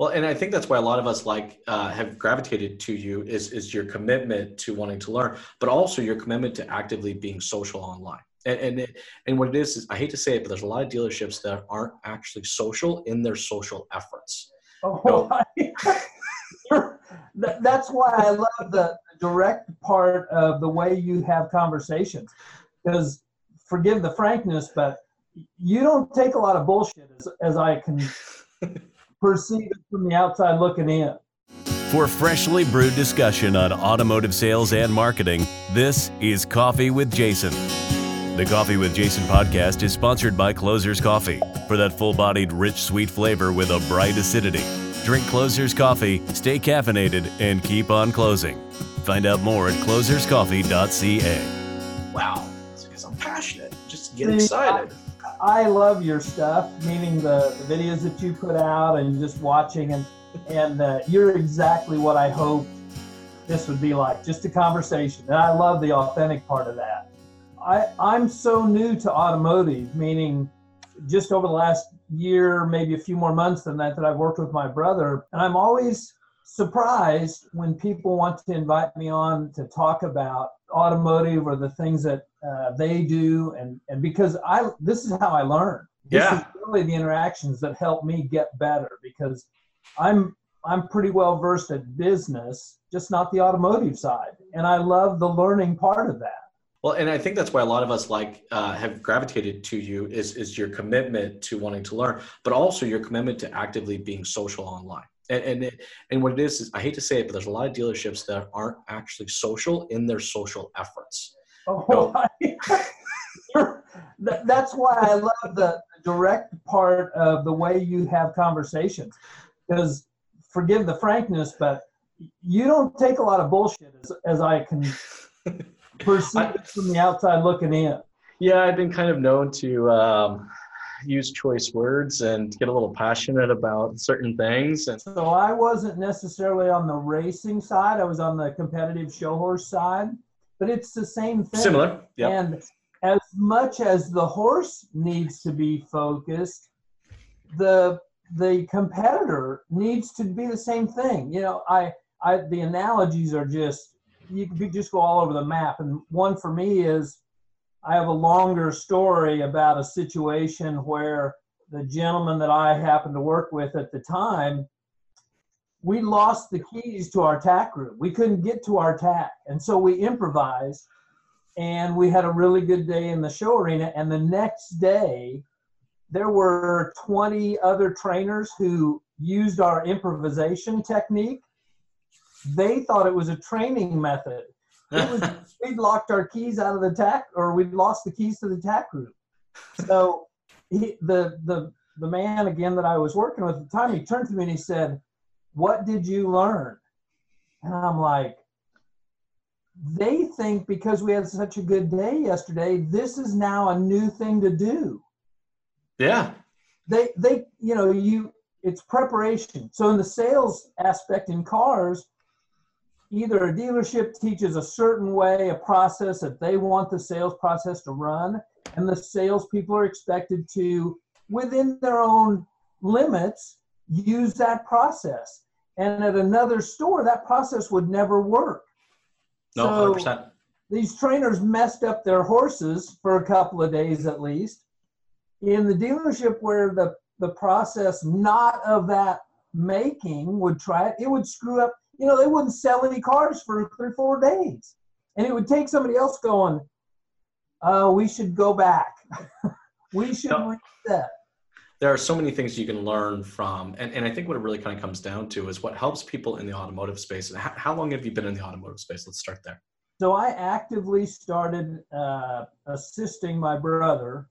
Well, and I think that's why a lot of us like uh, have gravitated to you is is your commitment to wanting to learn, but also your commitment to actively being social online. And and it, and what it is is I hate to say it, but there's a lot of dealerships that aren't actually social in their social efforts. Oh, that's why I love the direct part of the way you have conversations. Because forgive the frankness, but you don't take a lot of bullshit as, as I can perceive it from the outside looking in. For freshly brewed discussion on automotive sales and marketing, this is Coffee with Jason. The Coffee with Jason podcast is sponsored by Closer's Coffee for that full bodied, rich, sweet flavor with a bright acidity. Drink Closer's Coffee, stay caffeinated, and keep on closing. Find out more at closerscoffee.ca. Wow, it's because I'm passionate. Just get excited. I love your stuff, meaning the, the videos that you put out and just watching, and and uh, you're exactly what I hoped this would be like, just a conversation. And I love the authentic part of that. I I'm so new to automotive, meaning just over the last year, maybe a few more months than that, that I've worked with my brother, and I'm always surprised when people want to invite me on to talk about automotive or the things that uh, they do and and because i this is how i learn. This yeah. is really the interactions that help me get better because i'm i'm pretty well versed at business just not the automotive side. And i love the learning part of that. Well, and I think that's why a lot of us like uh, have gravitated to you is is your commitment to wanting to learn, but also your commitment to actively being social online and and, and what it is is I hate to say it, but there's a lot of dealerships that aren't actually social in their social efforts. Oh, that's why I love the direct part of the way you have conversations. Because forgive the frankness, but you don't take a lot of bullshit as, as I can perceive I, it from the outside looking in. Yeah, I've been kind of known to um, use choice words and get a little passionate about certain things. And so I wasn't necessarily on the racing side; I was on the competitive show horse side. But it's the same thing. Similar, yeah. And as much as the horse needs to be focused, the the competitor needs to be the same thing. You know, I I the analogies are just you can just go all over the map. And one for me is I have a longer story about a situation where the gentleman that I happened to work with at the time, we lost the keys to our tack room. We couldn't get to our tack. And so we improvised and we had a really good day in the show arena. And the next day, there were 20 other trainers who used our improvisation technique. They thought it was a training method was, we'd locked our keys out of the tack, or we'd lost the keys to the tack room. So he, the the the man again that I was working with at the time, he turned to me and he said, "What did you learn?" And I'm like, they think because we had such a good day yesterday, this is now a new thing to do. Yeah. They they you know you it's preparation. So in the sales aspect in cars, either a dealership teaches a certain way, a process that they want the sales process to run, and the salespeople are expected to, within their own limits, use that process. And at another store, that process would never work. No, so 100%. These trainers messed up their horses for a couple of days at least. In the dealership where the, the process not of that making would try it, it would screw up you know, they wouldn't sell any cars for three, four days. And it would take somebody else going, uh, we should go back. we should no. reset. There are so many things you can learn from. And, and I think what it really kind of comes down to is what helps people in the automotive space. And how, how long have you been in the automotive space? Let's start there. So I actively started uh, assisting my brother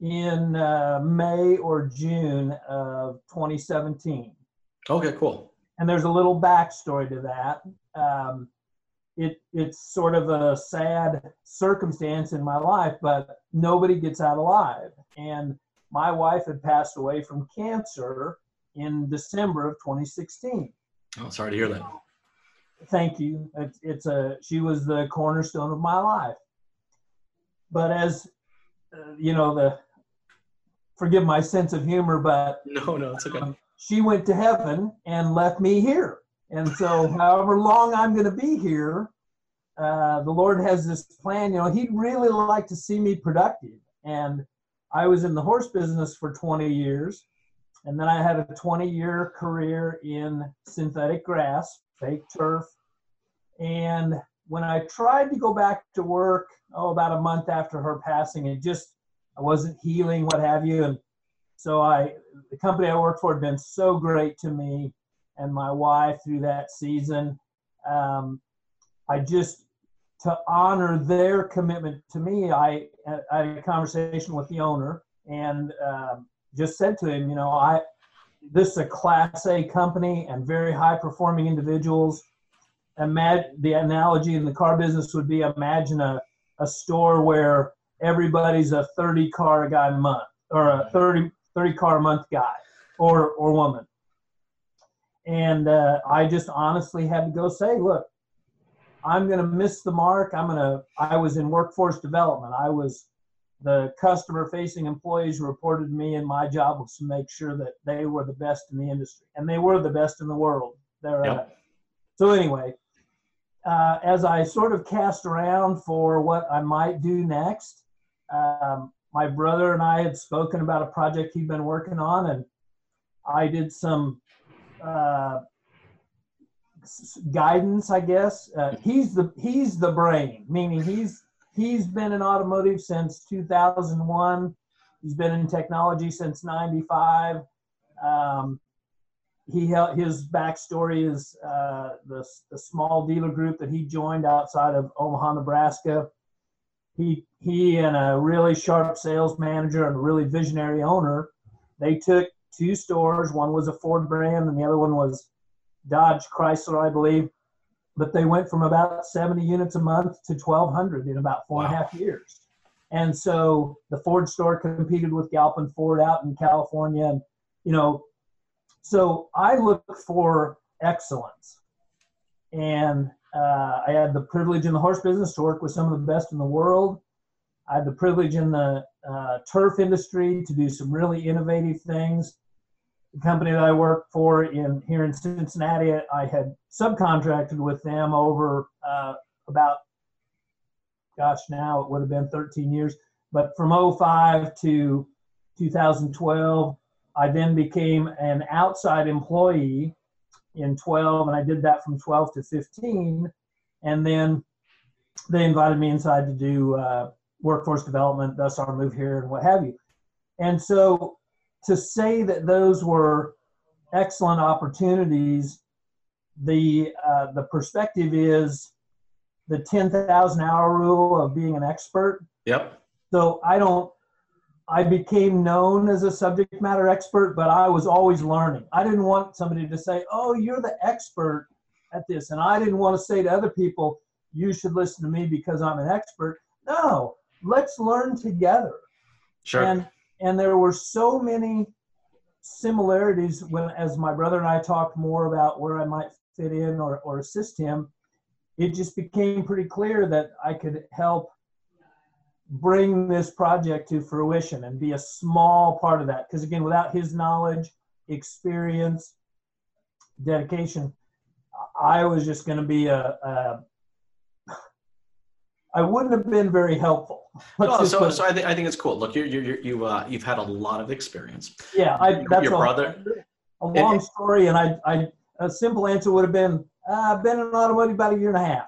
in uh, May or June of 2017. Okay, cool and there's a little backstory to that. Um, it it's sort of a sad circumstance in my life, but nobody gets out alive. And my wife had passed away from cancer in December of 2016. Oh, sorry to hear that. Thank you. It's, it's a she was the cornerstone of my life. But as uh, you know, the forgive my sense of humor, but no, no, it's okay. Um, she went to heaven and left me here. And so, however long I'm going to be here, uh, the Lord has this plan. You know, He'd really like to see me productive. And I was in the horse business for 20 years. And then I had a 20 year career in synthetic grass, fake turf. And when I tried to go back to work, oh, about a month after her passing, it just, I wasn't healing, what have you. And so I, the company I worked for had been so great to me and my wife through that season. Um, I just, to honor their commitment to me, I, I had a conversation with the owner and um, just said to him, you know, I, this is a class A company and very high performing individuals. Imagine the analogy in the car business would be imagine a, a store where everybody's a 30 car guy a month or a 30, 30 car a month guy or, or woman. And uh, I just honestly had to go say, look, I'm going to miss the mark. I'm going to, I was in workforce development. I was the customer facing employees reported to me, and my job was to make sure that they were the best in the industry. And they were the best in the world. They're, yep. uh, so, anyway, uh, as I sort of cast around for what I might do next, um, my brother and I had spoken about a project he'd been working on, and I did some uh, guidance, I guess. Uh, he's the he's the brain, meaning he's he's been in automotive since 2001. He's been in technology since '95. Um, he his backstory is uh, the the small dealer group that he joined outside of Omaha, Nebraska. He he and a really sharp sales manager and a really visionary owner. They took two stores. One was a Ford brand, and the other one was Dodge Chrysler, I believe. But they went from about 70 units a month to 1,200 in about four wow. and a half years. And so the Ford store competed with Galpin Ford out in California. And, you know, so I look for excellence. And uh, I had the privilege in the horse business to work with some of the best in the world. I had the privilege in the uh, turf industry to do some really innovative things the company that I worked for in here in Cincinnati, I had subcontracted with them over uh, about, gosh, now it would have been 13 years. But from 05 to 2012, I then became an outside employee in 12, and I did that from 12 to 15. And then they invited me inside to do uh, workforce development, thus our move here and what have you. And so to say that those were excellent opportunities, the uh, the perspective is the 10,000 hour rule of being an expert. Yep. So I don't I became known as a subject matter expert, but I was always learning. I didn't want somebody to say, "Oh, you're the expert at this," and I didn't want to say to other people, "You should listen to me because I'm an expert." No, let's learn together. Sure. And and there were so many similarities when as my brother and I talked more about where I might fit in or, or assist him, it just became pretty clear that I could help bring this project to fruition and be a small part of that. Because again, without his knowledge, experience, dedication, I was just going to be a, a I wouldn't have been very helpful. No, so, so I, th- I think it's cool. Look, you you you uh, you've had a lot of experience. Yeah, I, that's your a, brother. A long it, story, and I, I a simple answer would have been uh, I've been in automotive about a year and a half.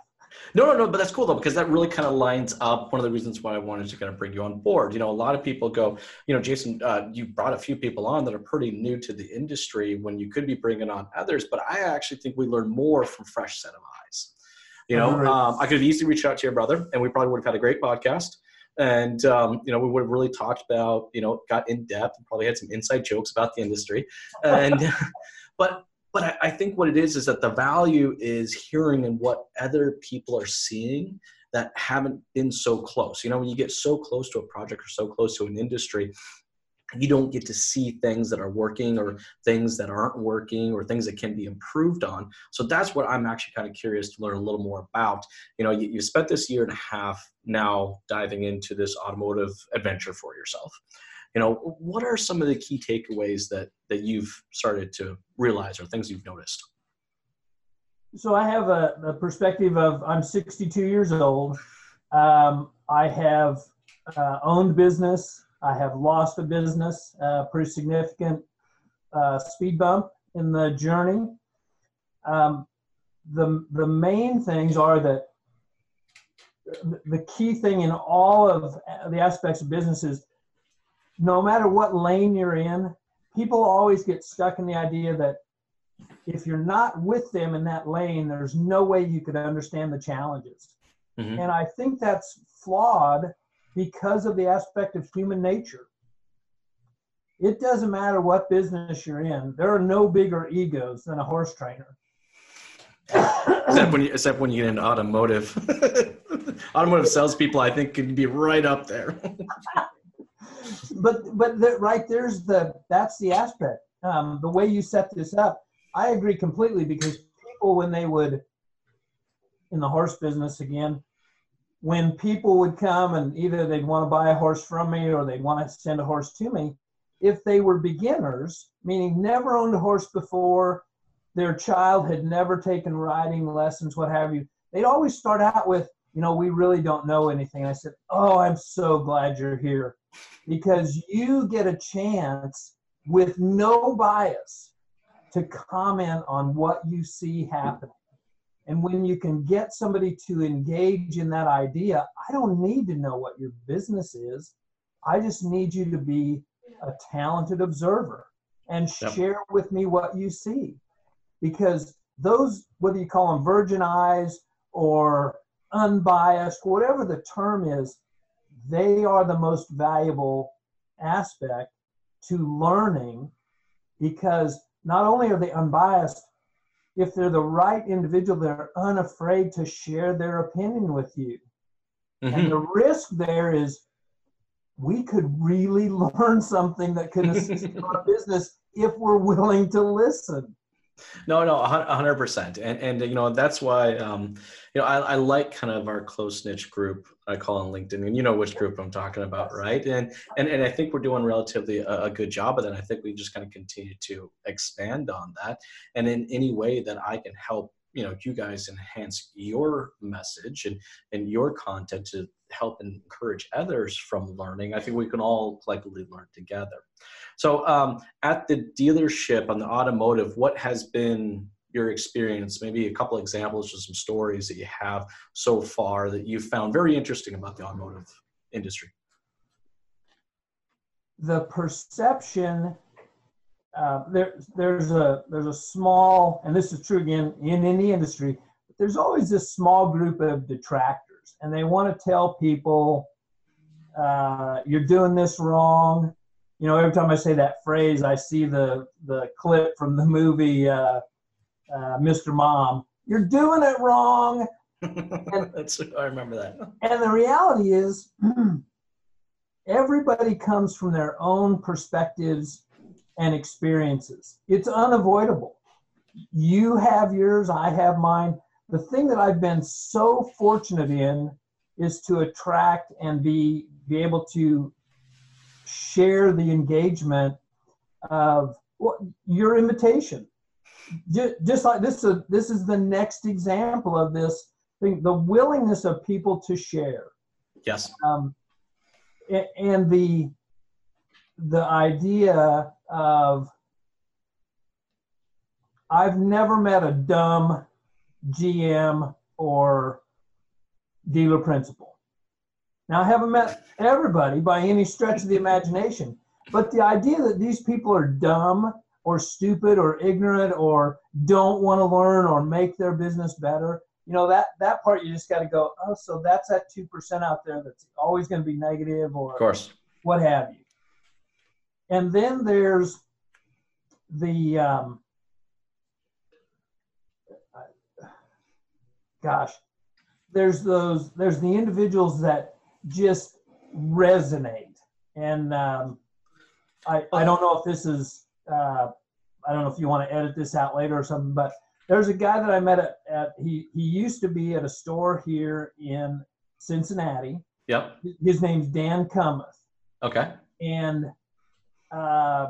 No, no, no, but that's cool though because that really kind of lines up one of the reasons why I wanted to kind of bring you on board. You know, a lot of people go, you know, Jason, uh, you brought a few people on that are pretty new to the industry when you could be bringing on others, but I actually think we learn more from fresh set of eyes. You know, um, I could have easily reached out to your brother, and we probably would have had a great podcast. And um, you know, we would have really talked about, you know, got in depth, and probably had some inside jokes about the industry. And but but I, I think what it is is that the value is hearing and what other people are seeing that haven't been so close. You know, when you get so close to a project or so close to an industry, you don't get to see things that are working or things that aren't working or things that can be improved on. So that's what i'm actually kind of curious to learn a little more about. You know you, you spent this year and a half now diving into this automotive adventure for yourself you know, what are some of the key takeaways that that you've started to realize or things you've noticed? So I have a, a perspective of I'm 62 years old. Um, I have uh, owned business. I have lost a business, uh, pretty significant uh, speed bump in the journey. Um, the the main things are that the key thing in all of the aspects of business is no matter what lane you're in, people always get stuck in the idea that if you're not with them in that lane, there's no way you could understand the challenges. Mm-hmm. And I think that's flawed because of the aspect of human nature. It doesn't matter what business you're in, there are no bigger egos than a horse trainer. except when you except when you get into automotive automotive salespeople i think can be right up there but but the, right there's the that's the aspect um, the way you set this up i agree completely because people when they would in the horse business again when people would come and either they'd want to buy a horse from me or they'd want to send a horse to me if they were beginners meaning never owned a horse before their child had never taken riding lessons, what have you, they'd always start out with, you know, we really don't know anything. I said, oh, I'm so glad you're here because you get a chance with no bias to comment on what you see happening. And when you can get somebody to engage in that idea, I don't need to know what your business is. I just need you to be a talented observer and yep. share with me what you see because those, whether you call them virgin eyes or unbiased, whatever the term is, they are the most valuable aspect to learning because not only are they unbiased, if they're the right individual, they're unafraid to share their opinion with you. Mm-hmm. And the risk there is we could really learn something that could assist our business if we're willing to listen. No, no, hundred percent, and and you know that's why um, you know I, I like kind of our close niche group I call on LinkedIn, and you know which group I'm talking about, right? And and and I think we're doing relatively a, a good job of that. I think we just kind of continue to expand on that, and in any way that I can help you know you guys enhance your message and and your content to help encourage others from learning i think we can all collectively learn together so um, at the dealership on the automotive, what has been your experience? Maybe a couple examples or some stories that you have so far that you found very interesting about the automotive industry. The perception uh, there, there's a there's a small, and this is true again in any industry. There's always this small group of detractors, and they want to tell people uh, you're doing this wrong you know, every time I say that phrase, I see the the clip from the movie uh, uh, Mr. Mom. You're doing it wrong. and, That's I remember that. And the reality is, everybody comes from their own perspectives and experiences. It's unavoidable. You have yours, I have mine. The thing that I've been so fortunate in is to attract and be be able to share the engagement of well, your invitation. Just like this, is, this is the next example of this thing, the willingness of people to share. Yes. Um, and the the idea of I've never met a dumb GM or dealer principal. Now, I haven't met everybody by any stretch of the imagination, but the idea that these people are dumb or stupid or ignorant or don't want to learn or make their business better, you know, that, that part you just got to go, oh, so that's that 2% out there that's always going to be negative or of course. what have you. And then there's the, um, gosh, there's those, there's the individuals that just resonate. And um, I, I don't know if this is, uh, I don't know if you want to edit this out later or something, but there's a guy that I met at, at he, he used to be at a store here in Cincinnati. Yep. His name's Dan Cummuth. Okay. And uh,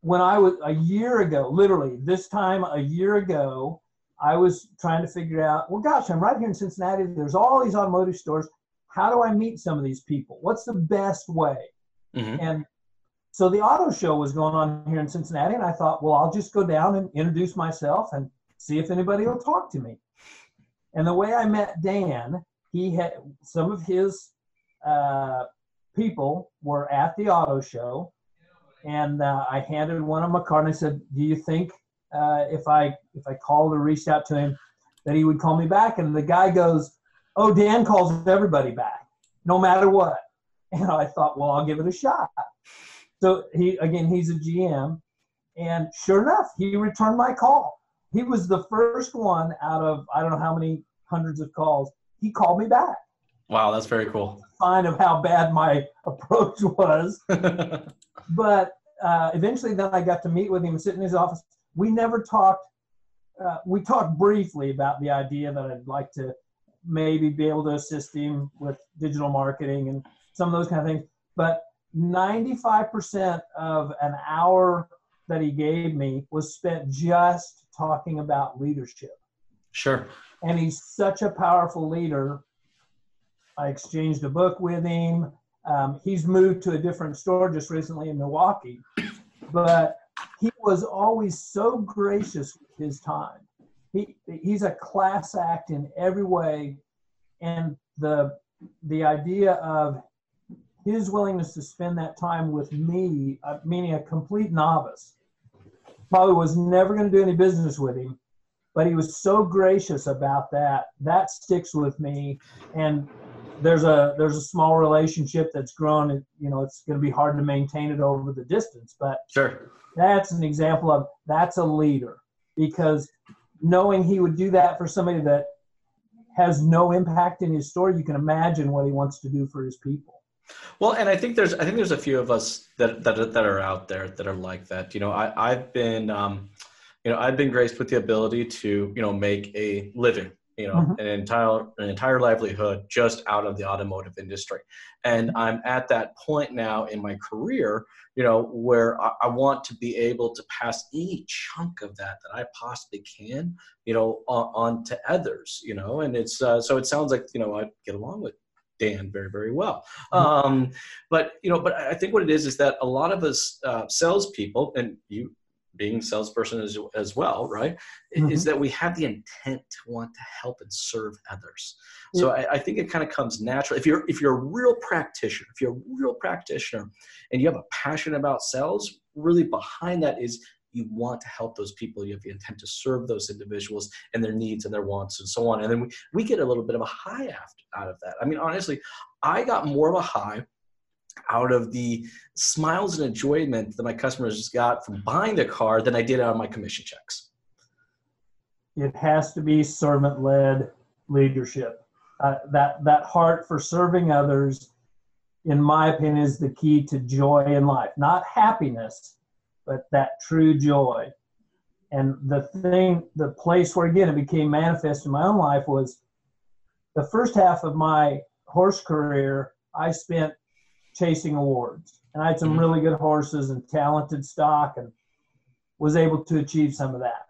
when I was a year ago, literally this time a year ago, I was trying to figure out, well, gosh, I'm right here in Cincinnati. There's all these automotive stores. How do I meet some of these people? What's the best way? Mhm. And so the auto show was going on here in Cincinnati, and I thought, well, I'll just go down and introduce myself and see if anybody will talk to me. And the way I met Dan, he had some of his uh, people were at the auto show, and uh, I handed one of them a card and I said, "Do you think uh, if I if I called or reached out to him that he would call me back?" And the guy goes, "Oh, Dan calls everybody back, no matter what." And I thought, well, I'll give it a shot. So he again, he's a GM, and sure enough, he returned my call. He was the first one out of I don't know how many hundreds of calls. He called me back. Wow, that's very cool. Sign of how bad my approach was. But uh, eventually, then I got to meet with him, sit in his office. We never talked. Uh, we talked briefly about the idea that I'd like to maybe be able to assist him with digital marketing and some of those kind of things. But 95% of an hour that he gave me was spent just talking about leadership. sure. And he's such a powerful leader. I exchanged a book with him. Um, he's moved to a different store just recently in Milwaukee, but he was always so gracious with his time. He he's a class act in every way, and the the idea of his willingness to spend that time with me, uh, meaning a complete novice, probably was never going to do any business with him, but he was so gracious about that. That sticks with me, and there's a there's a small relationship that's grown. It, you know, it's going to be hard to maintain it over the distance, but Sure. that's an example of that's a leader because knowing he would do that for somebody that has no impact in his story, you can imagine what he wants to do for his people. Well, and I think there's I think there's a few of us that that are, that are out there that are like that. You know, I I've been um, you know I've been graced with the ability to you know make a living, you know, Mhm. an entire an entire livelihood just out of the automotive industry, and I'm at that point now in my career, you know, where I, I want to be able to pass any chunk of that that I possibly can, you know, on, on to others, you know, and it's uh, so it sounds like you know I get along with Dan very very well. Um, but you know, but I think what it is is that a lot of us uh, salespeople, and you being a salesperson as, as well, right, i- is mm-hmm. that we have the intent to want to help and serve others. So I, I think it kind of comes natural. If you're if you're a real practitioner, if you're a real practitioner, and you have a passion about sales, really behind that is you want to help those people. You have the intent to serve those individuals and their needs and their wants and so on. And then we, we get a little bit of a high after, out of that. I mean, honestly, I got more of a high out of the smiles and enjoyment that my customers just got from buying the car than I did out of my commission checks. It has to be servant-led leadership. Uh, that that heart for serving others, in my opinion, is the key to joy in life. Not happiness, but that true joy. And the thing, the place where again it became manifest in my own life was the first half of my horse career. I spent chasing awards, and I had some Mhm. really good horses and talented stock, and was able to achieve some of that.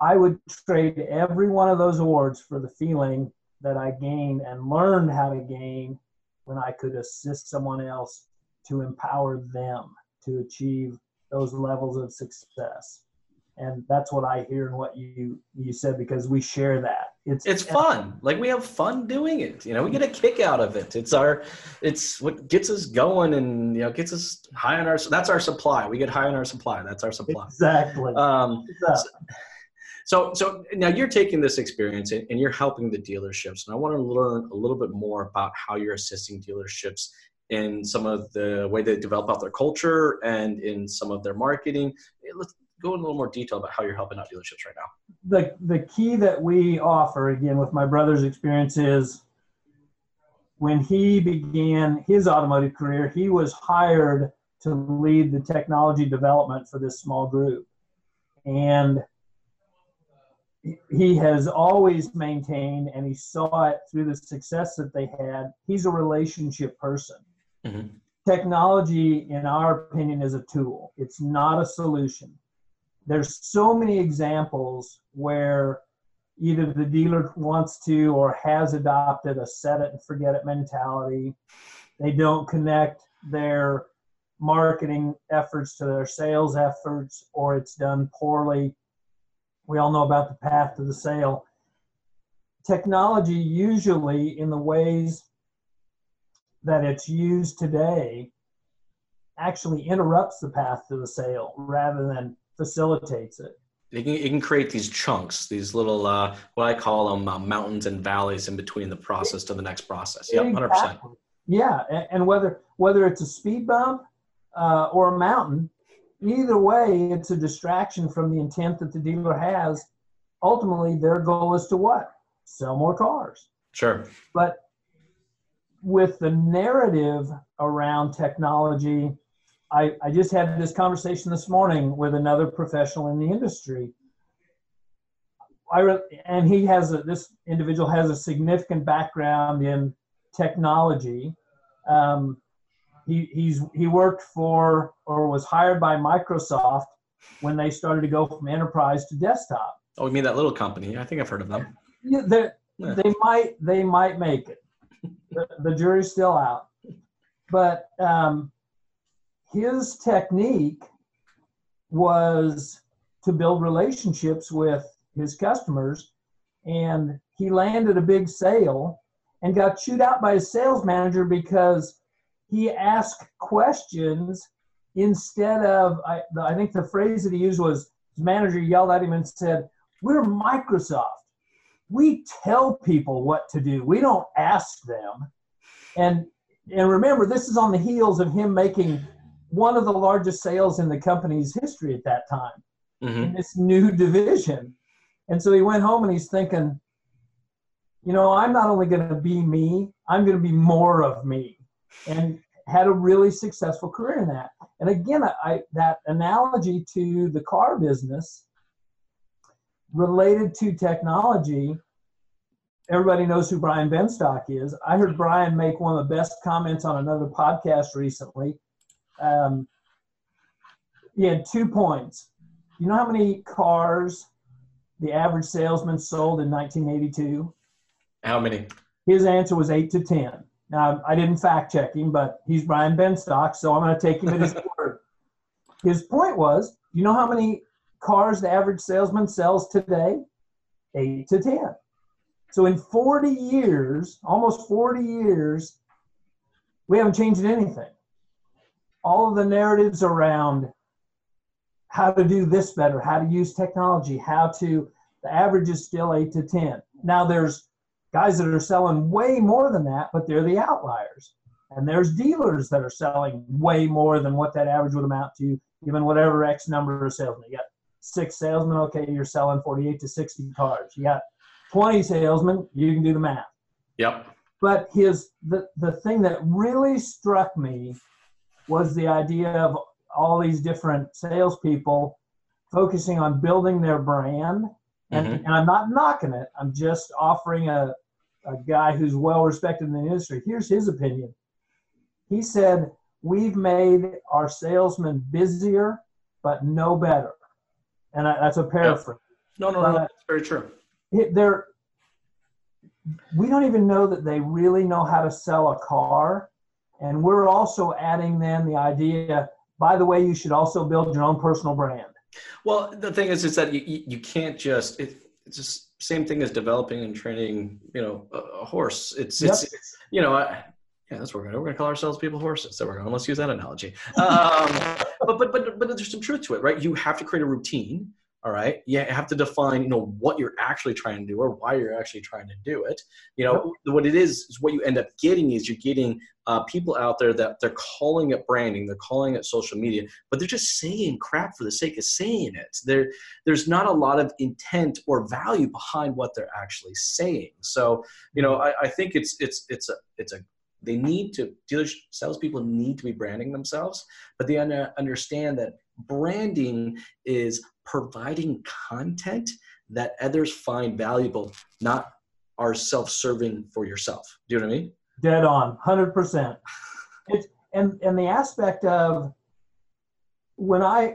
I would trade every one of those awards for the feeling that I gained and learned how to gain when I could assist someone else to empower them to achieve those levels of success. And that's what I hear and what you you said because we share that. It's It's fun. Like we have fun doing it. You know, we get a kick out of it. It's our, it's what gets us going and you know gets us high on our. That's our supply. We get high on our supply. That's our supply. exactly. Um. So, so now you're taking this experience and, and you're helping the dealerships, and I want to learn a little bit more about how you're assisting dealerships in some of the way they develop out their culture and in some of their marketing. Let's go in a little more detail about how you're helping out dealerships right now. the the key that we offer again with my brother's experience is when he began his automotive career he was hired to lead the technology development for this small group and he has always maintained and he saw it through the success that they had he's a relationship person Mhm. technology, in our opinion, is a tool. It's not a solution. There's so many examples where either the dealer wants to or has adopted a set it and forget it mentality. They don't connect their marketing efforts to their sales efforts, or it's done poorly. We all know about the path to the sale. Technology, usually in the ways that it's used today, actually interrupts the path to the sale rather than facilitates it. It can, it can create these chunks, these little, uh, what I call them, uh, mountains and valleys in between the process to the next process. Yep, hundred percent. Yeah, and whether whether it's a speed bump uh, or a mountain, either way, it's a distraction from the intent that the dealer has. Ultimately, their goal is to what? Sell more cars. Sure. But with the narrative around technology, I, I just had this conversation this morning with another professional in the industry. I re- and he has a, this individual has a significant background in technology. Um, he he's he worked for or was hired by Microsoft when they started to go from enterprise to desktop. Oh, you mean that little company? I think I've heard of them. Yeah, yeah. they might they might make it. The, the jury's still out, but um, his technique was to build relationships with his customers and he landed a big sale and got chewed out by his sales manager because he asked questions instead of I, I think the phrase that he used was his manager yelled at him and said we're microsoft. We tell people what to do. We don't ask them. And and remember this is on the heels of him making one of the largest sales in the company's history at that time mm-hmm. in this new division. And so he went home and he's thinking, you know, I'm not only going to be me, I'm going to be more of me. And had a really successful career in that. And again, I, that analogy to the car business related to technology, everybody knows who Brian Benstock is. I heard Brian make one of the best comments on another podcast recently um, he had two points. You know how many cars the average salesman sold in 1982? How many? His answer was eight to 10. Now, I didn't fact check him, but he's Brian Benstock, so I'm going to take him at his word. His point was you know how many cars the average salesman sells today? Eight to 10. So in 40 years, almost 40 years, we haven't changed anything all of the narratives around how to do this better, how to use technology, how to, the average is still eight to 10. Now there's guys that are selling way more than that, but they're the outliers. And there's dealers that are selling way more than what that average would amount to, even whatever X number of salesmen. You got six salesmen, okay, you're selling 48 to 60 cars. You got 20 salesmen, you can do the math. Yep. But his the, the thing that really struck me was the idea of all these different salespeople focusing on building their brand. And, mm-hmm. and I'm not knocking it. I'm just offering a, a guy who's well respected in the industry. Here's his opinion. He said, We've made our salesmen busier, but no better. And I, that's a paraphrase. No, no, no, that's very true. They're, we don't even know that they really know how to sell a car and we're also adding then the idea, by the way, you should also build your own personal brand. Well, the thing is, is that you, you can't just, it, it's just same thing as developing and training, you know, a, a horse. It's, yep. it's, you know, I, yeah, that's what we're gonna, we're gonna call ourselves people horses. So we're gonna, let's use that analogy. Um, but, but, but, but there's some truth to it, right? You have to create a routine all right? You have to define you know what you're actually trying to do or why you're actually trying to do it. You know what it is is what you end up getting is you're getting uh, people out there that they're calling it branding they're calling it social media but they're just saying crap for the sake of saying it. There there's not a lot of intent or value behind what they're actually saying. So you know i, I think it's it's it's a it's a they need to dealers salespeople need to be branding themselves but they understand that branding is providing content that others find valuable, not are self-serving for yourself. Do you know what I mean? Dead on, hundred percent. It's and and the aspect of when I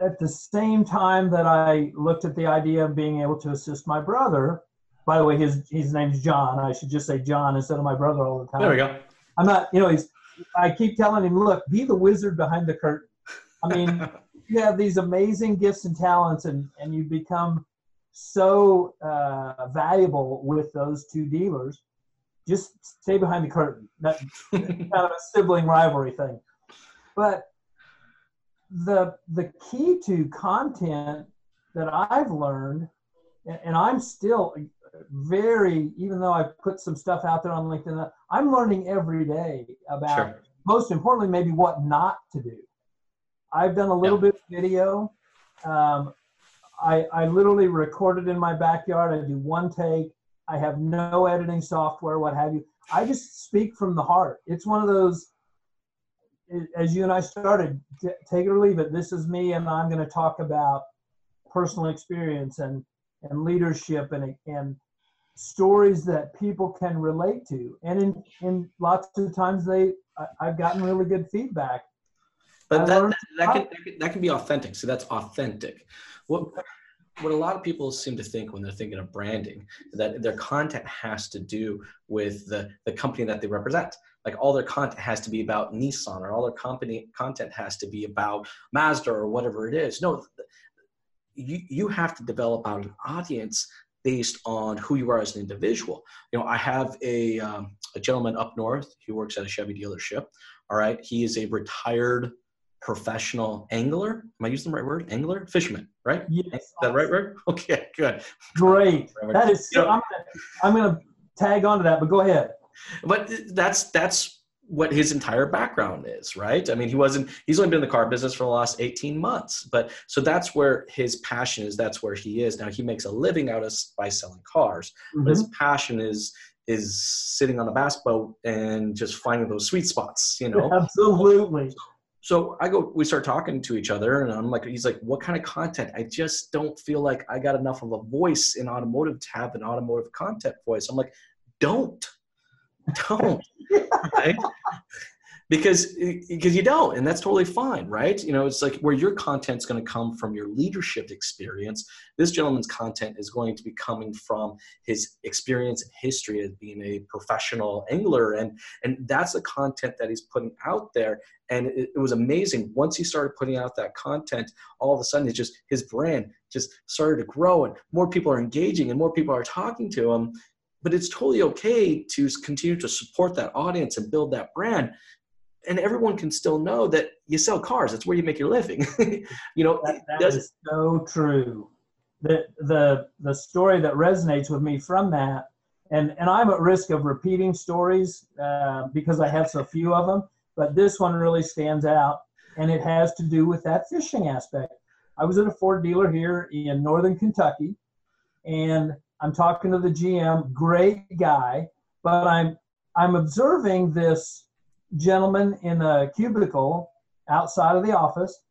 at the same time that I looked at the idea of being able to assist my brother. By the way, his his name's John. I should just say John instead of my brother all the time. There we go. I'm not, you know, he's. I keep telling him, look, be the wizard behind the curtain. I mean, you have these amazing gifts and talents, and and you become so uh, valuable with those two dealers. Just stay behind the curtain. That kind of a sibling rivalry thing. But the the key to content that I've learned, and, and I'm still very, even though I put some stuff out there on LinkedIn, I'm learning every day about. Sure. Most importantly, maybe what not to do. I've done a little Yeah. bit of video. Um, I, I literally recorded in my backyard. I do one take. I have no editing software, what have you. I just speak from the heart. It's one of those, as you and I started, take it or leave it. This is me, and I'm going to talk about personal experience and, and leadership and, and stories that people can relate to. And in, in lots of times, they I, I've gotten really good feedback. But that, that, that, can, that, can, that can be authentic. So that's authentic. What, what a lot of people seem to think when they're thinking of branding, that their content has to do with the, the company that they represent. Like all their content has to be about Nissan or all their company content has to be about Mazda or whatever it is. No, you, you have to develop out an audience based on who you are as an individual. You know, I have a, um, a gentleman up north. He works at a Chevy dealership. All right. He is a retired professional angler. Am I using the right word? Angler? Fisherman, right? Yes, Is that right word? Okay, good. Great. That is. So, I'm gonna, I'm gonna tag onto that, but go ahead. But that's that's what his entire background is, right? I mean, he wasn't he's only been in the car business for the last 18 months. But so that's where his passion is, that's where he is. Now he makes a living out of by selling cars. But his mm-hmm. passion is is sitting on a bass boat and just finding those sweet spots, you know. Absolutely. So I go, we start talking to each other, and I'm like, he's like, what kind of content? I just don't feel like I got enough of a voice in automotive to have an automotive content voice. I'm like, don't, don't, right? Because because you don't, and that's totally fine, right? You know, it's like where your content's going to come from your leadership experience. This gentleman's content is going to be coming from his experience history as being a professional angler, and and that's the content that he's putting out there and it, it was amazing once he started putting out that content all of a sudden it's just his brand just started to grow and more people are engaging and more people are talking to him but it's totally okay to continue to support that audience and build that brand and everyone can still know that you sell cars that's where you make your living you know That, it that is so true. The the the story that resonates with me from that, and and I'm at risk of repeating stories uh, because I have so few of them. But this one really stands out, and it has to do with that fishing aspect. I was at a Ford dealer here in northern Kentucky, and I'm talking to the GM, great guy, but I'm I'm observing this gentleman in a cubicle outside of the office,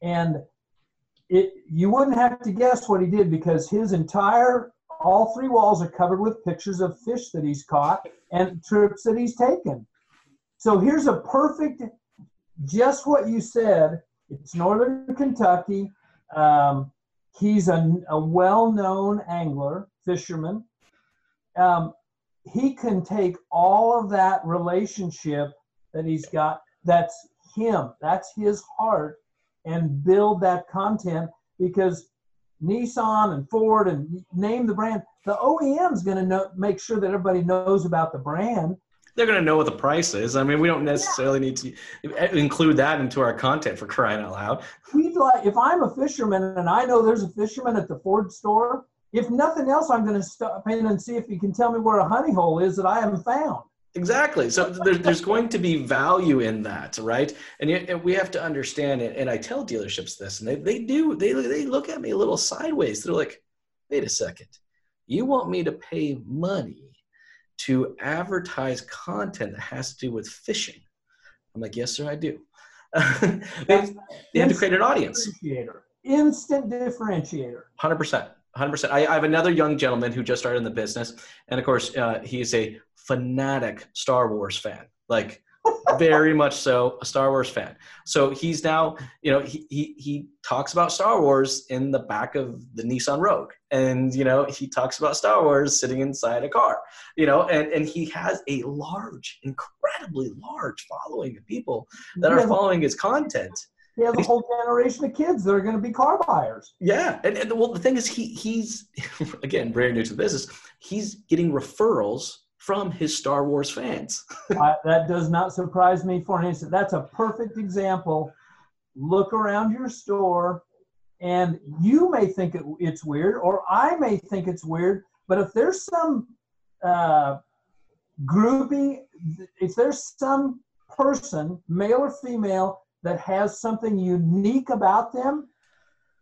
and it you wouldn't have to guess what he did because his entire all three walls are covered with pictures of fish that he's caught and trips that he's taken. So here's a perfect, just what you said. It's northern Kentucky. Um, he's a, a well-known angler, fisherman. Um, he can take all of that relationship that he's got. That's him. That's his heart and build that content because Nissan and Ford and name the brand, the OEM is going to make sure that everybody knows about the brand. They're going to know what the price is i mean we don't necessarily need to include that into our content for crying out loud We'd like, if I'm a fisherman and I know there's a fisherman at the Ford store, if nothing else, I'm going to stop in and see if he can tell me where a honey hole is that I haven't found. Exactly. So there, there's going to be value in that, right? And, yet, and we have to understand it. And I tell dealerships this, and they, they do. They they look at me a little sideways. They're like, "Wait a second, you want me to pay money to advertise content that has to do with fishing?" I'm like, "Yes, sir, I do." they, have to create an audience. Differentiator, instant differentiator. Hundred percent, hundred percent. I I have another young gentleman who just started in the business, and of course, uh, he is a fanatic Star Wars fan. Like, very much so a Star Wars fan. So he's now, you know, he, he he talks about Star Wars in the back of the Nissan Rogue, and you know, he talks about Star Wars sitting inside a car, you know, and and he has a large, incredibly large following of people that are following his content. He has a whole generation of kids that are going to be car buyers. Yeah, and, and well, the thing is, he he's again brand new to the business. He's getting referrals from his Star Wars fans. uh, that does not surprise me for an instant. That's a perfect example. Look around your store, and you may think it, it's weird, or I may think it's weird, but if there's some uh, groupie, if there's some person, male or female, that has something unique about them,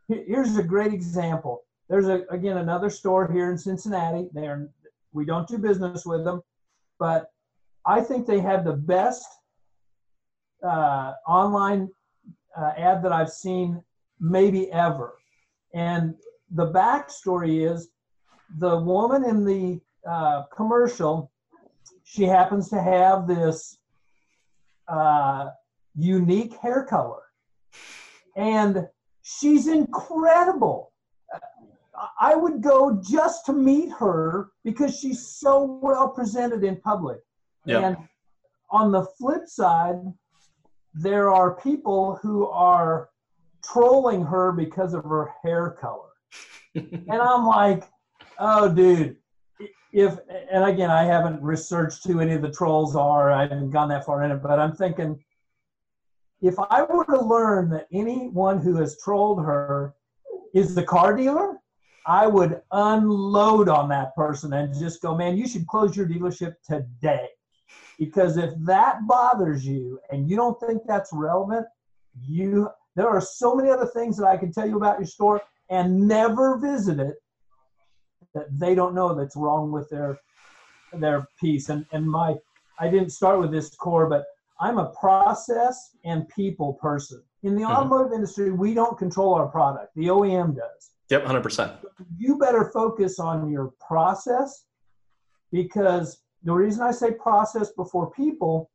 here's a great example. There's a, again another store here in Cincinnati. They're we don't do business with them, but I think they have the best uh, online uh, ad that I've seen maybe ever. And the backstory is the woman in the uh, commercial, she happens to have this uh, unique hair color. And she's incredible. I would go just to meet her because she's so well presented in public. Yep. And on the flip side, there are people who are trolling her because of her hair color. and I'm like, oh, dude, if, and again, I haven't researched who any of the trolls are, I haven't gone that far in it, but I'm thinking, if I were to learn that anyone who has trolled her is the car dealer, I would unload on that person and just go, man, you should close your dealership today. Because if that bothers you and you don't think that's relevant, you there are so many other things that I can tell you about your store and never visit it that they don't know that's wrong with their their piece. And and my I didn't start with this core, but I'm a process and people person. In the mm-hmm. automotive industry, we don't control our product. The OEM does. Yep, 100%. You better focus on your process because the reason I say process before people,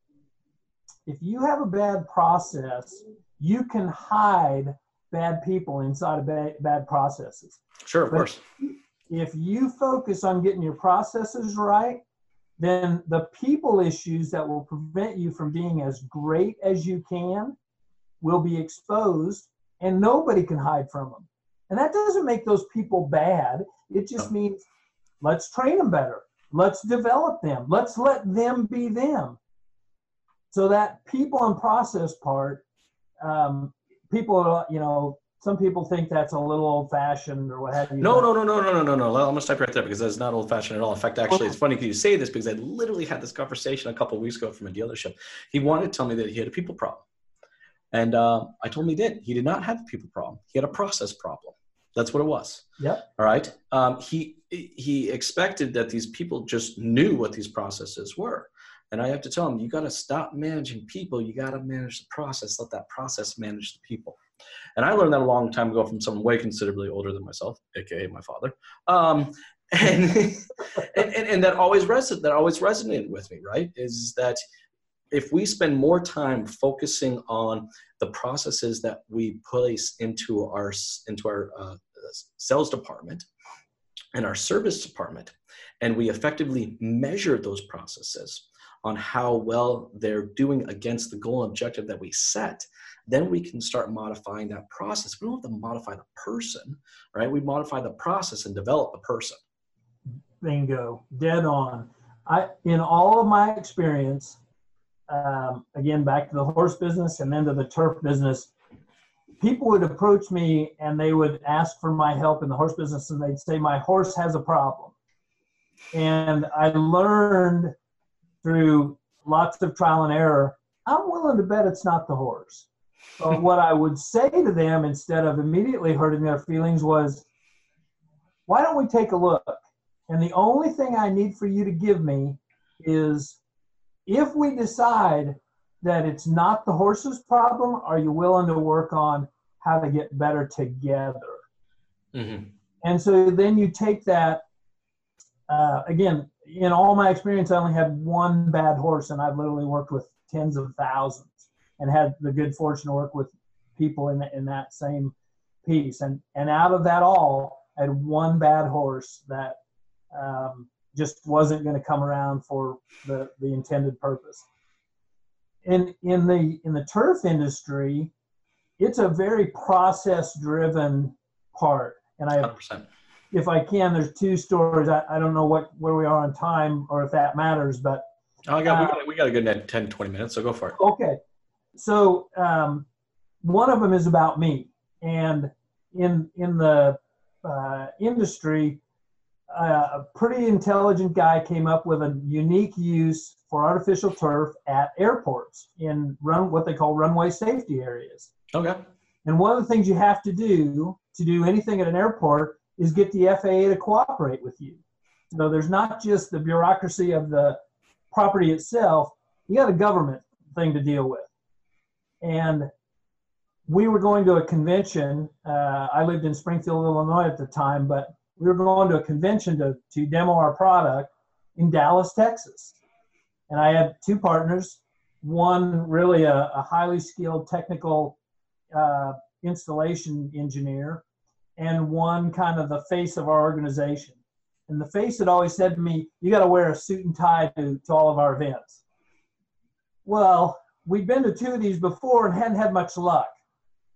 if you have a bad process, you can hide bad people inside of bad, bad processes. Sure, of but course. If you focus on getting your processes right, then the people issues that will prevent you from being as great as you can will be exposed and nobody can hide from them. And that doesn't make those people bad. It just means let's train them better. Let's develop them. Let's let them be them. So that people and process part, um, people, you know, some people think that's a little old fashioned or what have you. No, no, no, no, no, no, no, no. I'm gonna stop right there because that's not old fashioned at all. In fact, actually, it's funny because you say this because I literally had this conversation a couple weeks ago from a dealership. He wanted to tell me that he had a people problem, and uh, I told him he did. He did not have a people problem. He had a process problem. That's what it was. Yeah. All right. Um, he he expected that these people just knew what these processes were, and I have to tell him, you got to stop managing people. You got to manage the process. Let that process manage the people. And I learned that a long time ago from someone way considerably older than myself, aka my father. Um, and, and, and, and that always resonated. That always resonated with me. Right? Is that if we spend more time focusing on the processes that we place into our into our uh, sales department and our service department, and we effectively measure those processes on how well they're doing against the goal and objective that we set, then we can start modifying that process. We don't have to modify the person, right? We modify the process and develop the person. Bingo, dead on. I, in all of my experience, um, again back to the horse business and then to the turf business people would approach me and they would ask for my help in the horse business and they'd say my horse has a problem. And i learned through lots of trial and error i'm willing to bet it's not the horse. So what i would say to them instead of immediately hurting their feelings was why don't we take a look? And the only thing i need for you to give me is if we decide that it's not the horse's problem, are you willing to work on how to get better together? Mm-hmm. And so then you take that. Uh, again, in all my experience, I only had one bad horse, and I've literally worked with tens of thousands, and had the good fortune to work with people in in that same piece. And and out of that all, I had one bad horse that um, just wasn't going to come around for the the intended purpose. In in the in the turf industry, it's a very process driven part, and I. 100% if I can, there's two stories. I, I don't know what where we are on time or if that matters, but oh, I got, uh, we, got we got a good 10, 20 minutes, so go for it. Okay, so um, one of them is about me, and in in the uh, industry, uh, a pretty intelligent guy came up with a unique use for artificial turf at airports in run what they call runway safety areas. Okay. And one of the things you have to do to do anything at an airport is get the FAA to cooperate with you. So there's not just the bureaucracy of the property itself, you got a government thing to deal with. And we were going to a convention. Uh, I lived in Springfield, Illinois at the time, but we were going to a convention to, to demo our product in Dallas, Texas. And I had two partners, one really a, a highly skilled technical uh, installation engineer, and one kind of the face of our organization. And the face had always said to me, You got to wear a suit and tie to, to all of our events. Well, we'd been to two of these before and hadn't had much luck.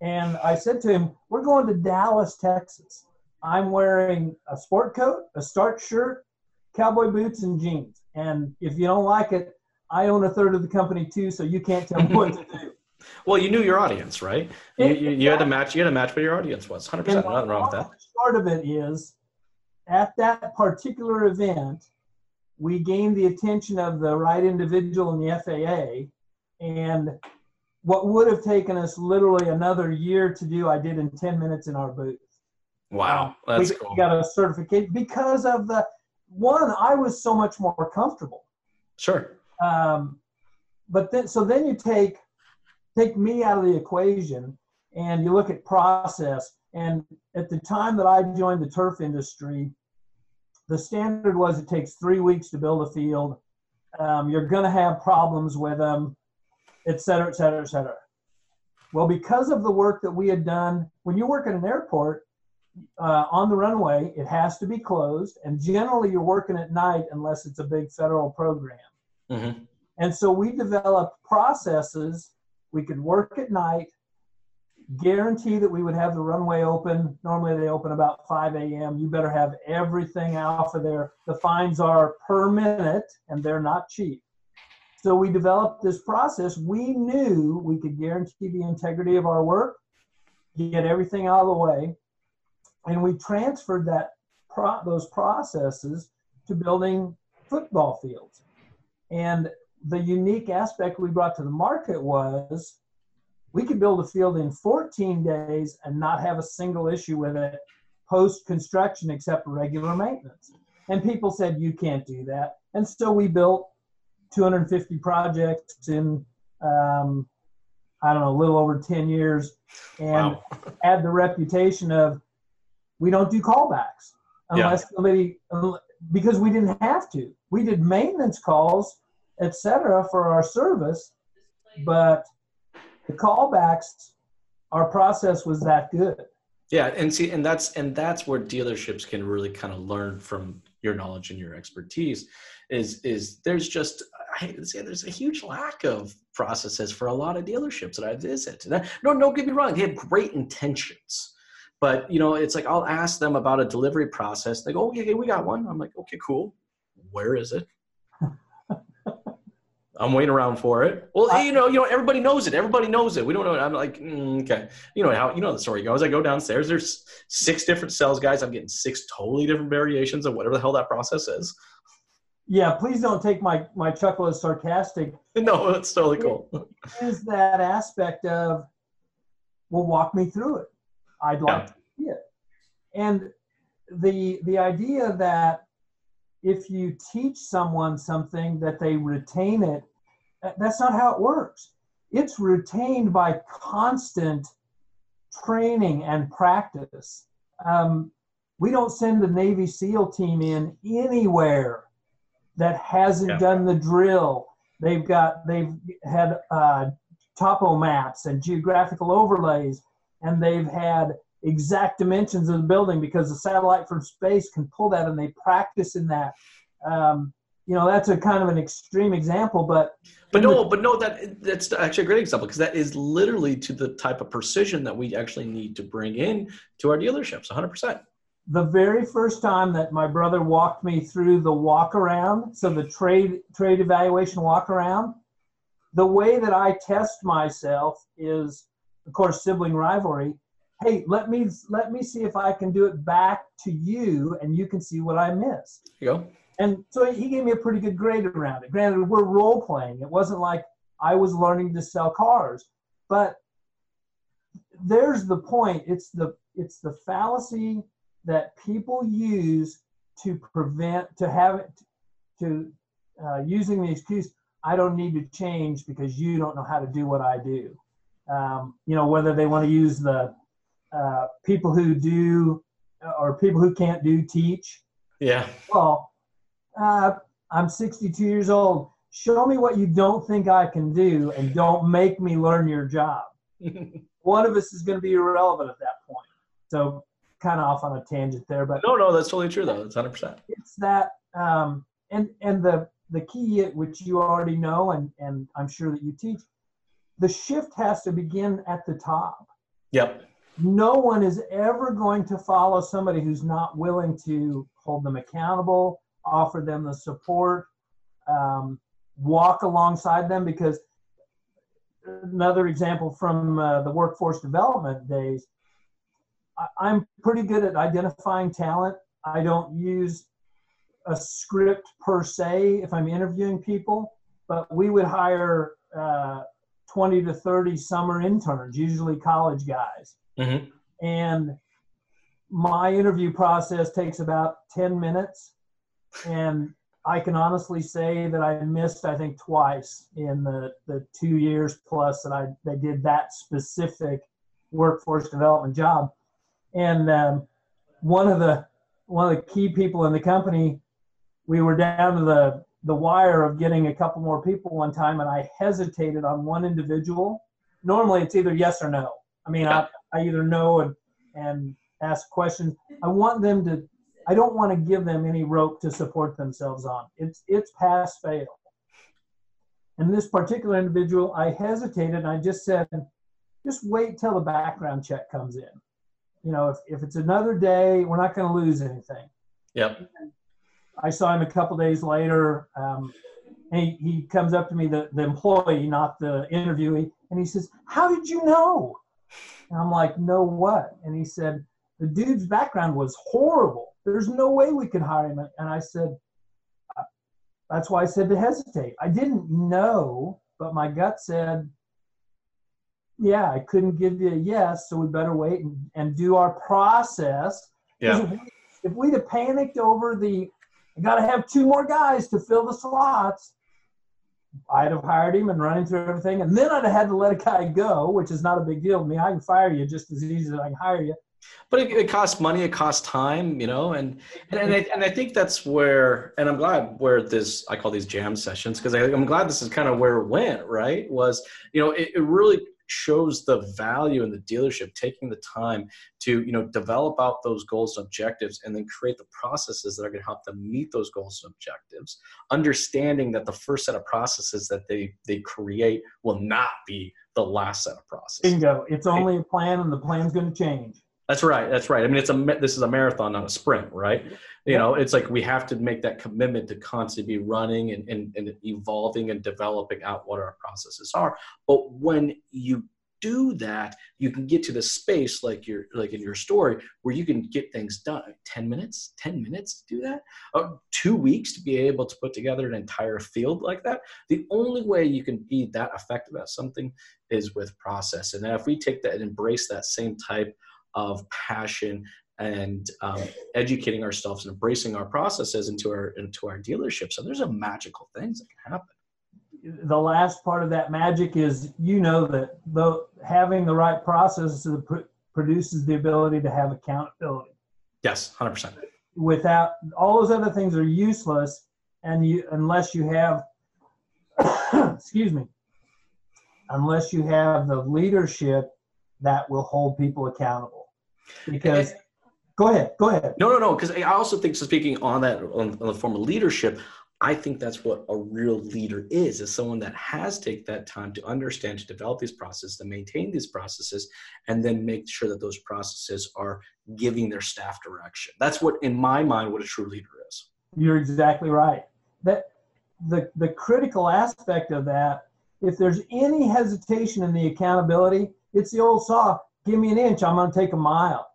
And I said to him, We're going to Dallas, Texas. I'm wearing a sport coat, a starch shirt, cowboy boots, and jeans. And if you don't like it, I own a third of the company too, so you can't tell me what to do. Well, you knew your audience, right? You, you, you, had to match. You had to match what your audience was. Hundred percent, nothing wrong with that. Part of it is, at that particular event, we gained the attention of the right individual in the FAA, and what would have taken us literally another year to do, I did in ten minutes in our booth. Wow, that's we, cool. We got a certificate because of the one. I was so much more comfortable. Sure. Um, but then, so then you take take me out of the equation and you look at process. And at the time that I joined the turf industry, the standard was it takes three weeks to build a field. Um, you're going to have problems with them, et cetera, et cetera, et cetera. Well, because of the work that we had done, when you work at an airport uh, on the runway, it has to be closed. And generally, you're working at night unless it's a big federal program. Mm-hmm. And so we developed processes we could work at night, guarantee that we would have the runway open. Normally they open about 5 a.m. You better have everything off of there. The fines are per minute and they're not cheap. So we developed this process. We knew we could guarantee the integrity of our work, get everything out of the way, and we transferred that pro- those processes to building football fields. And the unique aspect we brought to the market was we could build a field in 14 days and not have a single issue with it post construction except for regular maintenance. And people said, you can't do that. And so we built 250 projects in, um, I don't know, a little over 10 years and wow. had the reputation of we don't do callbacks unless yeah. somebody, because we didn't have to. We did maintenance calls etc. for our service, but the callbacks, our process was that good. Yeah, and see, and that's and that's where dealerships can really kind of learn from your knowledge and your expertise. Is is there's just I hate to say there's a huge lack of processes for a lot of dealerships that I visit. No, no, get me wrong, they have great intentions, but you know, it's like I'll ask them about a delivery process. They go, okay, we got one. I'm like, okay, cool. Where is it? I'm waiting around for it. Well, you know, you know, everybody knows it. Everybody knows it. We don't know. It. I'm like, mm, okay, you know how you know the story goes. I go downstairs. There's six different sales guys. I'm getting six totally different variations of whatever the hell that process is. Yeah, please don't take my my chuckle as sarcastic. no, it's totally cool. Is that aspect of, well, walk me through it. I'd like yeah. to see it, and the the idea that if you teach someone something that they retain it that's not how it works. It's retained by constant training and practice. Um, we don't send the navy seal team in anywhere that hasn't yeah. done the drill. They've got they've had uh, topo maps and geographical overlays, and they've had exact dimensions of the building because the satellite from space can pull that, and they practice in that. Um, you know, that's a kind of an extreme example, but but no, but no, that that's actually a great example because that is literally to the type of precision that we actually need to bring in to our dealerships, 100. percent the very first time that my brother walked me through the walk around, so the trade trade evaluation walk around, the way that I test myself is, of course, sibling rivalry. Hey, let me let me see if I can do it back to you, and you can see what I missed. you go. And so he gave me a pretty good grade around it. Granted, we're role playing. It wasn't like I was learning to sell cars, but there's the point. It's the it's the fallacy that people use to prevent to have it to uh, using the excuse I don't need to change because you don't know how to do what I do. Um, you know whether they want to use the uh, people who do or people who can't do teach. Yeah. Well, uh, I'm 62 years old. Show me what you don't think I can do, and don't make me learn your job. One of us is going to be irrelevant at that point. So kind of off on a tangent there, but no, no, that's totally true though. It's hundred percent. It's that, um, and and the the key which you already know, and and I'm sure that you teach, the shift has to begin at the top. Yep. No one is ever going to follow somebody who's not willing to hold them accountable, offer them the support, um, walk alongside them. Because another example from uh, the workforce development days, I'm pretty good at identifying talent. I don't use a script per se if I'm interviewing people, but we would hire uh, 20 to 30 summer interns, usually college guys. Mm-hmm. And my interview process takes about 10 minutes. And I can honestly say that I missed, I think, twice in the, the two years plus that I, I did that specific workforce development job and um, one of the one of the key people in the company, we were down to the the wire of getting a couple more people one time, and I hesitated on one individual. Normally, it's either yes or no. I mean, I, I either know and and ask questions. I want them to. I don't want to give them any rope to support themselves on. It's it's pass fail. And this particular individual, I hesitated. and I just said, just wait till the background check comes in you know, if, if it's another day, we're not going to lose anything. Yep. I saw him a couple days later. Um, he, he comes up to me, the, the employee, not the interviewee, and he says, How did you know? And I'm like, Know what? And he said, The dude's background was horrible. There's no way we could hire him. And I said, That's why I said to hesitate. I didn't know, but my gut said, yeah, I couldn't give you a yes, so we better wait and, and do our process. Yeah. If, we, if we'd have panicked over the, I got to have two more guys to fill the slots, I'd have hired him and run him through everything, and then I'd have had to let a guy go, which is not a big deal to me. I can fire you just as easy as I can hire you. But it, it costs money, it costs time, you know, and and and I, and I think that's where, and I'm glad where this I call these jam sessions because I'm glad this is kind of where it went. Right? Was you know it, it really shows the value in the dealership taking the time to you know develop out those goals and objectives and then create the processes that are going to help them meet those goals and objectives. Understanding that the first set of processes that they they create will not be the last set of processes. Bingo. It's only a plan and the plan's going to change that's right. That's right. I mean, it's a this is a marathon, not a sprint, right? You know, it's like we have to make that commitment to constantly be running and, and, and evolving and developing out what our processes are. But when you do that, you can get to the space like you're like in your story where you can get things done. Ten minutes, ten minutes to do that. Uh, two weeks to be able to put together an entire field like that. The only way you can be that effective at something is with process. And if we take that and embrace that same type of passion and um, educating ourselves and embracing our processes into our into our dealerships. So there's a magical things that can happen. The last part of that magic is you know that the having the right processes produces the ability to have accountability. Yes, hundred percent. Without all those other things are useless, and you unless you have excuse me, unless you have the leadership that will hold people accountable. Because, go ahead, go ahead. No, no, no. Because I also think, so speaking on that, on, on the form of leadership, I think that's what a real leader is, is someone that has take that time to understand, to develop these processes, to maintain these processes, and then make sure that those processes are giving their staff direction. That's what, in my mind, what a true leader is. You're exactly right. That the the critical aspect of that, if there's any hesitation in the accountability, it's the old saw, give me an inch, I'm gonna take a mile.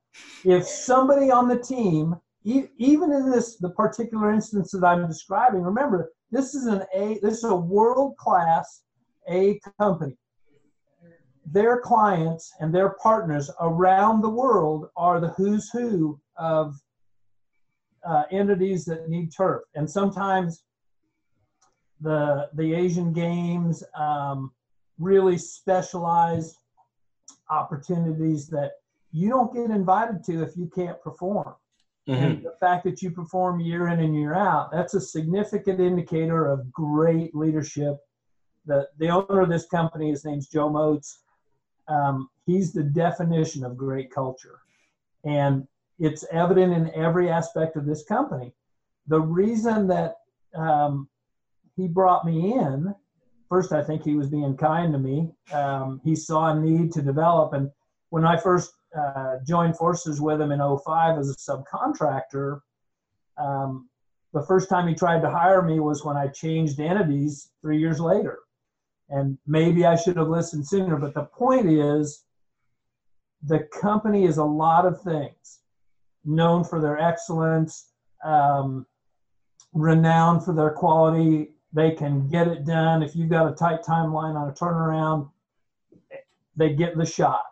If somebody on the team even in this the particular instance that I'm describing, remember this is an A this is a world class A company. Their clients and their partners around the world are the who's who of uh, entities that need turf, and sometimes the the Asian Games um, really specialized opportunities that you don't get invited to if you can't perform. Mm-hmm. And the fact that you perform year in and year out, that's a significant indicator of great leadership. The, the owner of this company, his name's Joe Moats. Um, he's the definition of great culture. And it's evident in every aspect of this company. The reason that um, he brought me in, first, I think he was being kind to me. Um, he saw a need to develop. And when I first uh, joined forces with him in 05 as a subcontractor. Um, the first time he tried to hire me was when I changed entities three years later. And maybe I should have listened sooner, but the point is the company is a lot of things known for their excellence, um, renowned for their quality. They can get it done. If you've got a tight timeline on a turnaround, they get the shot.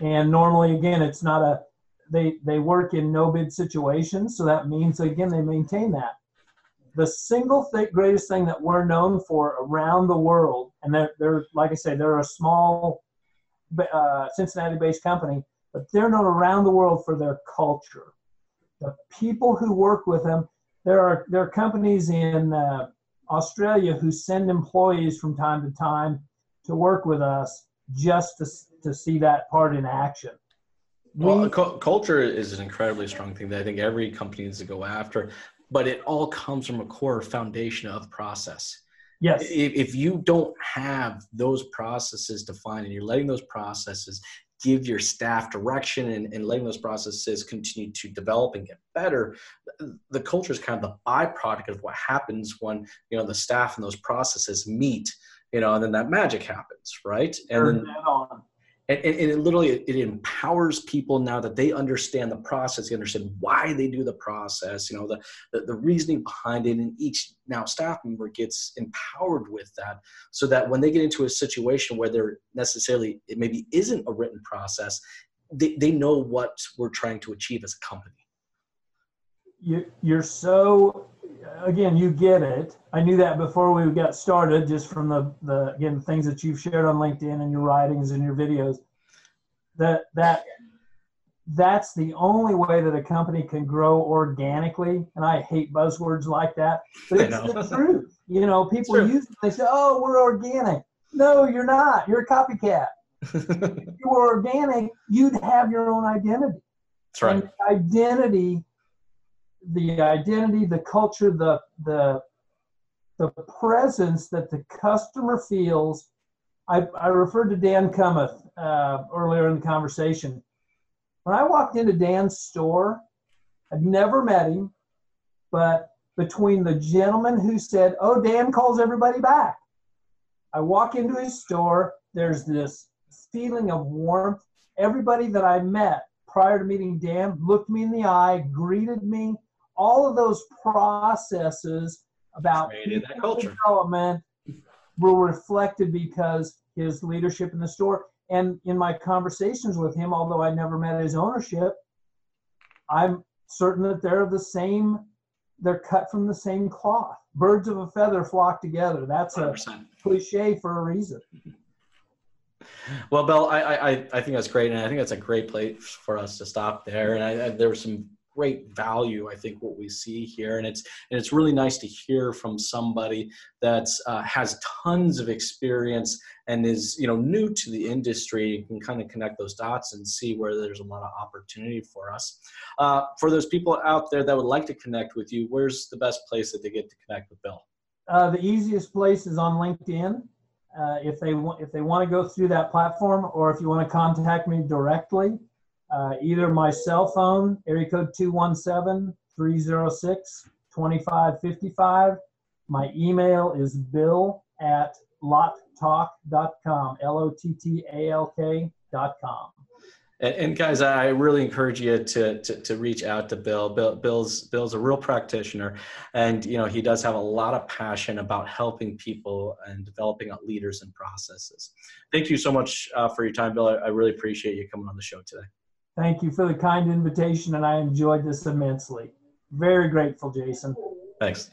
And normally again it's not a they they work in no bid situations so that means again they maintain that. The single th- greatest thing that we're known for around the world and they're, they're like i say they're a small uh, cincinnati based company but they're known around the world for their culture. The people who work with them there are there are companies in uh, australia who send employees from time to time to work with us just to to see that part in action. Well, cu- culture is an incredibly strong thing that I think every company needs to go after, but it all comes from a core foundation of process. Yes. If, if you don't have those processes defined and you're letting those processes give your staff direction and, and letting those processes continue to develop and get better, the culture is kind of the byproduct of what happens when you know the staff and those processes meet, you know, and then that magic happens, right? And then, on and, and, it literally it empowers people now that they understand the process. They understand why they do the process you know the, the, the reasoning behind it. And each now staff member gets empowered with that so that when they get into a situation where there necessarily it maybe isn't a written process they, they know what we're trying to achieve as a company. You, you're so again you get it. I knew that before we got started just from the, the again things that you've shared on linkedin and your writings and your videos. That that that's the only way that a company can grow organically and i hate buzzwords like that but it's the truth. You know people use it they say oh we're organic. No you're not. You're a copycat. If you were organic you'd have your own identity. That's right. And identity the identity, the culture, the the the presence that the customer feels. I, I referred to Dan Cometh uh, earlier in the conversation. When I walked into Dan's store, I'd never met him, but between the gentleman who said, "Oh, Dan calls everybody back," I walk into his store. There's this feeling of warmth. Everybody that I met prior to meeting Dan looked me in the eye, greeted me, all of those processes about culture. development were reflected because his leadership in the store and in my conversations with him although i never met his ownership i'm certain that they're the same they're cut from the same cloth. Birds of a feather flock together. That's a 100%. cliche for a reason. Well Bill, I, I i think that's great and i think that's a great place for us to stop there. And I, I there were some great value. I think what we see here, and it's and it's really nice to hear from somebody that uh, has tons of experience and is you know new to the industry. You can kind of connect those dots and see where there's a lot of opportunity for us. Uh, for those people out there that would like to connect with you, where's the best place that they get to connect with Bill? Uh, the easiest place is on LinkedIn. Uh, if they want, if they want to go through that platform, or if you want to contact me directly, uh, either my cell phone, area code 217-306-2555. My email is bill at lottalk.com, L-O-T-T-A-L-K dot com. And, and, guys, I really encourage you to, to, to reach out to Bill. Bill. Bill's Bill's a real practitioner, and you know he does have a lot of passion about helping people and developing leaders and processes. Thank you so much uh, for your time, Bill. I, I really appreciate you coming on the show today. Thank you for the kind invitation, and I enjoyed this immensely. Very grateful, Jason. Thanks.